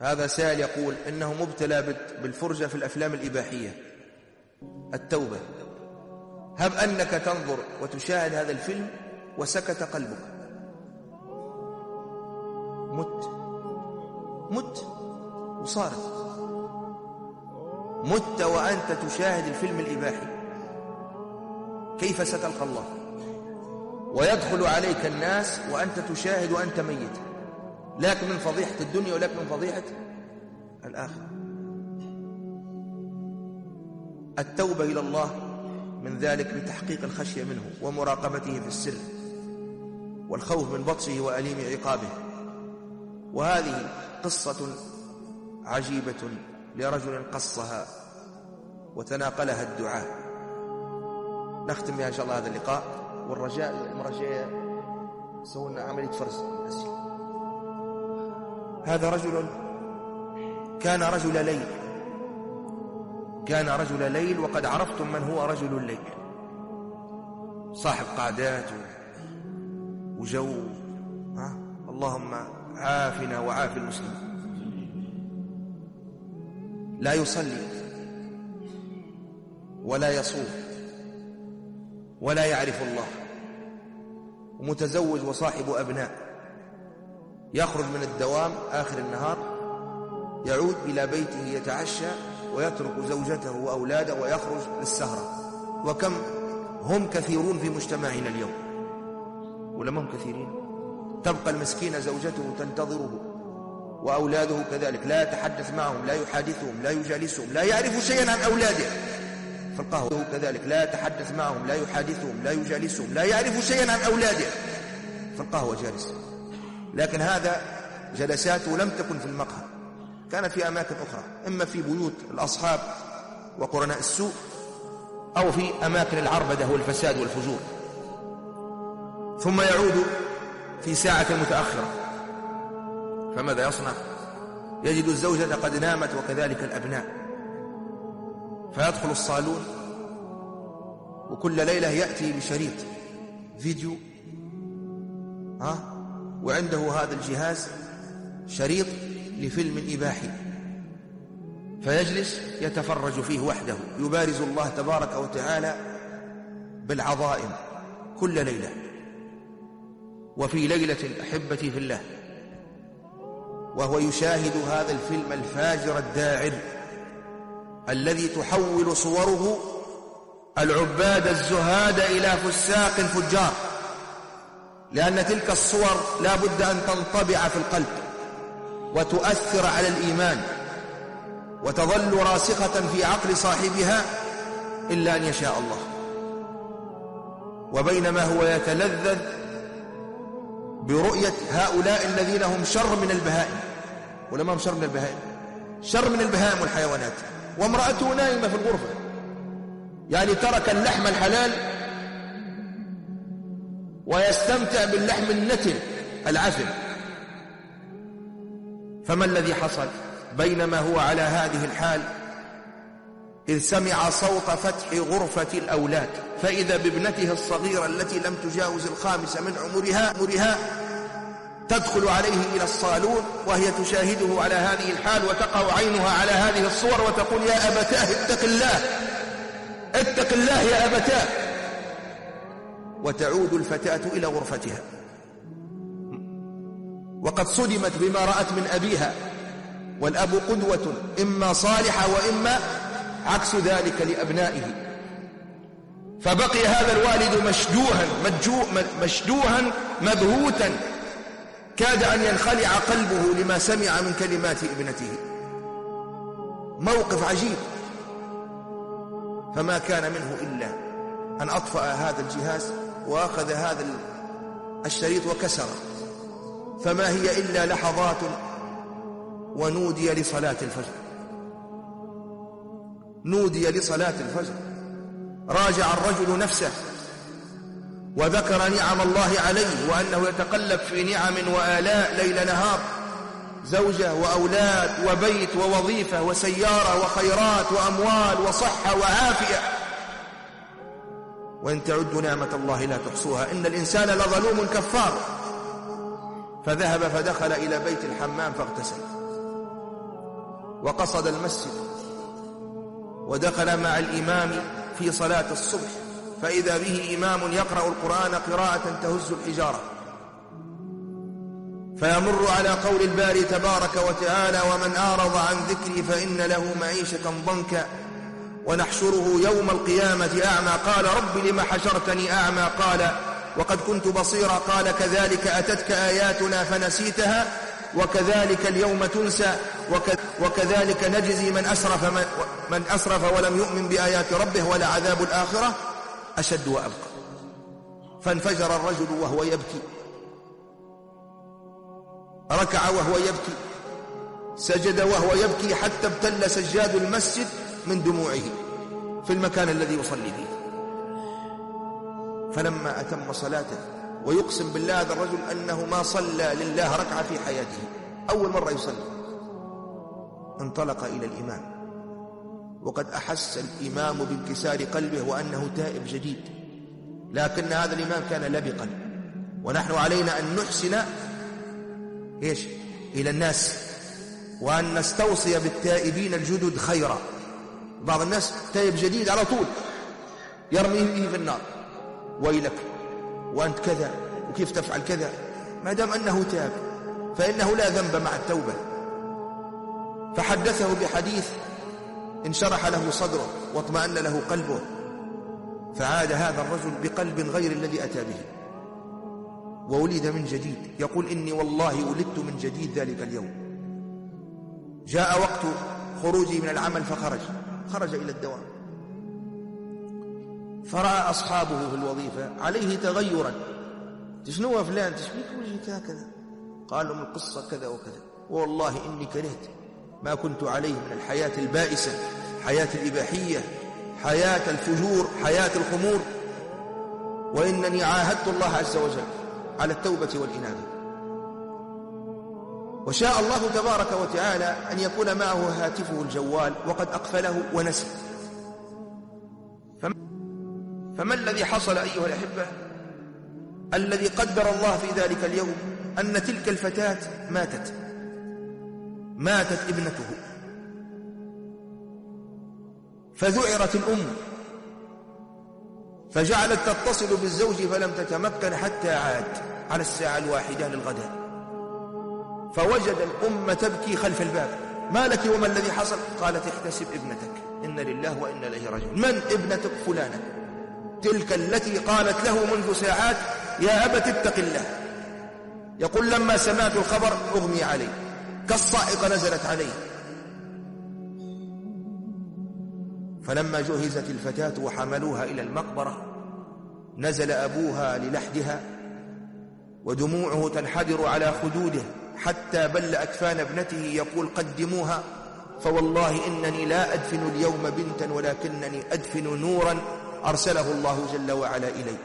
هذا سائل يقول إنه مبتلى بالفرجة في الأفلام الإباحية. التوبة. هب أنك تنظر وتشاهد هذا الفيلم وسكت قلبك. مت. مت وصارت. مت وأنت تشاهد الفيلم الإباحي. كيف ستلقى الله؟ ويدخل عليك الناس وأنت تشاهد وأنت ميت. لك من فضيحة الدنيا ولك من فضيحة الآخرة. التوبة إلى الله من ذلك بتحقيق الخشية منه ومراقبته في السر والخوف من بطشه وأليم عقابه. وهذه قصة عجيبة لرجل قصها وتناقلها الدعاء. نختم بها إن شاء الله هذا اللقاء. والرجاء المرة الجاية سوينا عملية فرز. الأسئلة هذا رجل كان رجل ليل. كان رجل ليل وقد عرفتم من هو رجل الليل صاحب قعدات وجو. ها؟ اللهم عافنا وعاف المسلمين. لا يصلي ولا يصوم ولا يعرف الله. ومتزوج وصاحب أبناء. يخرج من الدوام آخر النهار يعود إلى بيته يتعشى ويترك زوجته وأولاده ويخرج للسهرة. وكم؟ هم كثيرون في مجتمعنا اليوم. ولم هم كثيرين؟ تبقى المسكينة زوجته تنتظره وأولاده كذلك. لا يتحدث معهم لا يحادثهم لا يجالسهم لا يعرف شيئا عن أولاده. فالقهوة كذلك. لا يتحدث معهم لا يحادثهم لا يجالسهم لا يعرف شيئا عن أولاده. فالقهوة جالس. لكن هذا جلساته لم تكن في المقهى كانت في أماكن أخرى إما في بيوت الأصحاب وقرناء السوء أو في أماكن العربدة والفساد والفجور. ثم يعود في ساعة متأخرة. فماذا يصنع؟ يجد الزوجة قد نامت وكذلك الأبناء. فيدخل الصالون وكل ليلة يأتي بشريط فيديو ها؟ وعنده هذا الجهاز شريط لفيلم إباحي. فيجلس يتفرج فيه وحده يبارز الله تبارك وتعالى بالعظائم كل ليلة. وفي ليلة أحبتي في الله وهو يشاهد هذا الفيلم الفاجر الداعر الذي تحول صوره العباد الزهاد إلى فساق فجار لأن تلك الصور لا بد أن تنطبع في القلب وتؤثر على الإيمان وتظل راسخة في عقل صاحبها إلا أن يشاء الله. وبينما هو يتلذذ برؤية هؤلاء الذين هم شر من البهائم. ولما هم شر من البهائم؟ شر من البهائم والحيوانات. وامرأته نائمة في الغرفة. يعني ترك اللحم الحلال ويستمتع باللحم النتن العفن فما الذي حصل؟ بينما هو على هذه الحال إذ سمع صوت فتح غرفة الأولاد فإذا بابنته الصغيرة التي لم تجاوز الخامسة من عمرها, عمرها تدخل عليه إلى الصالون وهي تشاهده على هذه الحال وتقع عينها على هذه الصور وتقول يا أبتاه اتق الله اتق الله يا أبتاه. وتعود الفتاة إلى غرفتها. وقد صدمت بما رأت من أبيها. والأب قدوة إما صالحة وإما عكس ذلك لأبنائه. فبقي هذا الوالد مشدوها مشدوها مبهوتا. كاد أن ينخلع قلبه لما سمع من كلمات ابنته. موقف عجيب. فما كان منه إلا أن أطفأ هذا الجهاز وأخذ هذا الشريط وكسره فما هي إلا لحظات ونودي لصلاة الفجر. نودي لصلاة الفجر. راجع الرجل نفسه وذكر نعم الله عليه وأنه يتقلب في نعم وآلاء ليل نهار. زوجة وأولاد وبيت ووظيفة وسيارة وخيرات وأموال وصحة وعافية. وإن تعدوا نعمة الله لا تحصوها. إن الإنسان لظلوم كفار. فذهب فدخل إلى بيت الحمام فاغتسل. وقصد المسجد. ودخل مع الإمام في صلاة الصبح. فإذا به إمام يقرأ القرآن قراءة تهز الحجارة. فيمر على قول الباري تبارك وتعالى ومن أعرض عن ذكري فإن له معيشة ضنكا ونحشره يوم القيامة أعمى. قال رب لم حشرتني أعمى؟ قال وقد كنت بصيرا. قال كذلك أتتك آياتنا فنسيتها وكذلك اليوم تنسى وكذلك نجزي من أسرف, من أسرف ولم يؤمن بآيات ربه ولا عذاب الآخرة. أشد وأبقى. فانفجر الرجل وهو يبكي. ركع وهو يبكي. سجد وهو يبكي. حتى ابتل سجاد المسجد من دموعه في المكان الذي يصلي فيه. فلما أتم صلاته ويقسم بالله هذا الرجل أنه ما صلى لله ركعة في حياته أول مرة يصلي. انطلق إلى الإمام. وقد أحس الإمام بانكسار قلبه وأنه تائب جديد. لكن هذا الإمام كان لبقا. ونحن علينا أن نحسن إيش؟ إلى الناس. وأن نستوصي بالتائبين الجدد خيرا. بعض الناس تائب جديد على طول. يرميه في النار؟ ويلك وأنت كذا وكيف تفعل كذا؟ ما دام أنه تاب فإنه لا ذنب مع التوبة. فحدثه بحديث انشرح له صدره واطمأن له قلبه فعاد هذا الرجل بقلب غير الذي أتى به. وولد من جديد يقول إني والله ولدت من جديد ذلك اليوم. جاء وقت خروجي من العمل فخرج. خرج إلى الدوام. فرأى أصحابه في الوظيفة عليه تغيرا. شنو فلان؟ تشبيك وجهك هكذا؟ قال لهم القصة كذا وكذا. والله إني كرهت ما كنت عليه من الحياة البائسة حياة الإباحية حياة الفجور حياة الخمور وإنني عاهدت الله عز وجل على التوبة والإنابة. وشاء الله تبارك وتعالى أن يكون معه هاتفه الجوال وقد أقفله ونسي. فما الذي حصل أيها الأحبة؟ الذي قدر الله في ذلك اليوم أن تلك الفتاة ماتت. ماتت ابنته. فذعرت الأم. فجعلت تتصل بالزوج فلم تتمكن حتى عاد على الساعة الواحدة للغداء. فوجد الأم تبكي خلف الباب. ما لك وما الذي حصل؟ قالت احتسب ابنتك. إن لله وإن إليه راجعون. من ابنتك فلانة؟ تلك التي قالت له منذ ساعات يا أبت اتق الله. يقول لما سمعت الخبر أغمي علي. كالصائقة نزلت عليه فلما جهزت الفتاة وحملوها إلى المقبرة نزل أبوها للحدها ودموعه تنحدر على خدوده. حتى بل أكفان ابنته يقول قدموها فوالله إنني لا أدفن اليوم بنتا ولكنني أدفن نورا أرسله الله جل وعلا إلي.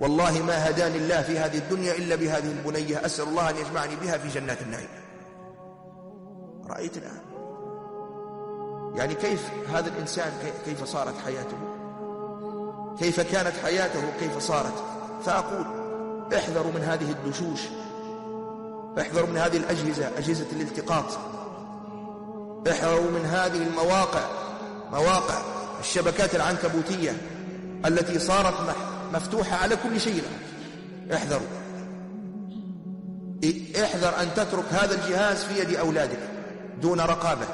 والله ما هداني الله في هذه الدنيا إلا بهذه البنية أسأل الله أن يجمعني بها في جنات النعيم. رأيت الآن. يعني كيف هذا الإنسان كيف صارت حياته؟ كيف كانت حياته؟ كيف صارت؟ فأقول احذروا من هذه الدشوش. احذروا من هذه الأجهزة أجهزة الالتقاط. احذروا من هذه المواقع مواقع الشبكات العنكبوتية التي صارت مفتوحة على كل شيء. احذروا. احذر أن تترك هذا الجهاز في يد أولادك دون رقابة.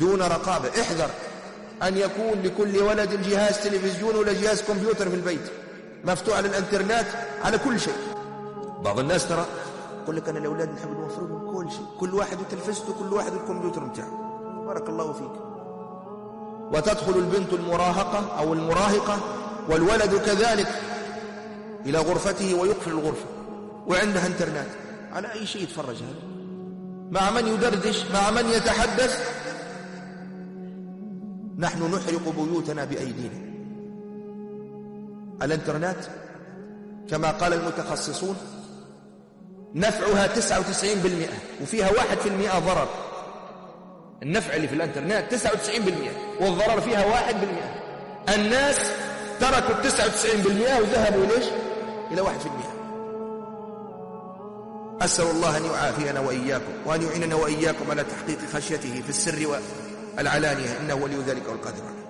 دون رقابة. احذر أن يكون لكل ولد جهاز تلفزيون ولا جهاز كمبيوتر في البيت. مفتوح على الإنترنت على كل شيء. بعض الناس ترى يقول لك أنا الأولاد نحب نوفر لهم كل شيء. كل واحد وتلفزته كل واحد الكمبيوتر بتاعه. بارك الله فيك. وتدخل البنت المراهقة أو المراهقة والولد كذلك إلى غرفته ويقفل الغرفة وعندها إنترنت. على أي شيء يتفرج هذا؟ مع من يدردش؟ مع من يتحدث؟ نحن نحرق بيوتنا بأيدينا. الإنترنت كما قال المتخصصون نفعها 99% وفيها 1% ضرر. النفع اللي في الإنترنت 99% والضرر فيها 1% الناس تركوا 99% وذهبوا ليش؟ إلى 1% أسأل الله أن يعافينا وإياكم وأن يعيننا وإياكم على تحقيق خشيته في السر والعلانية. إنه ولي ذلك والقادر عليه.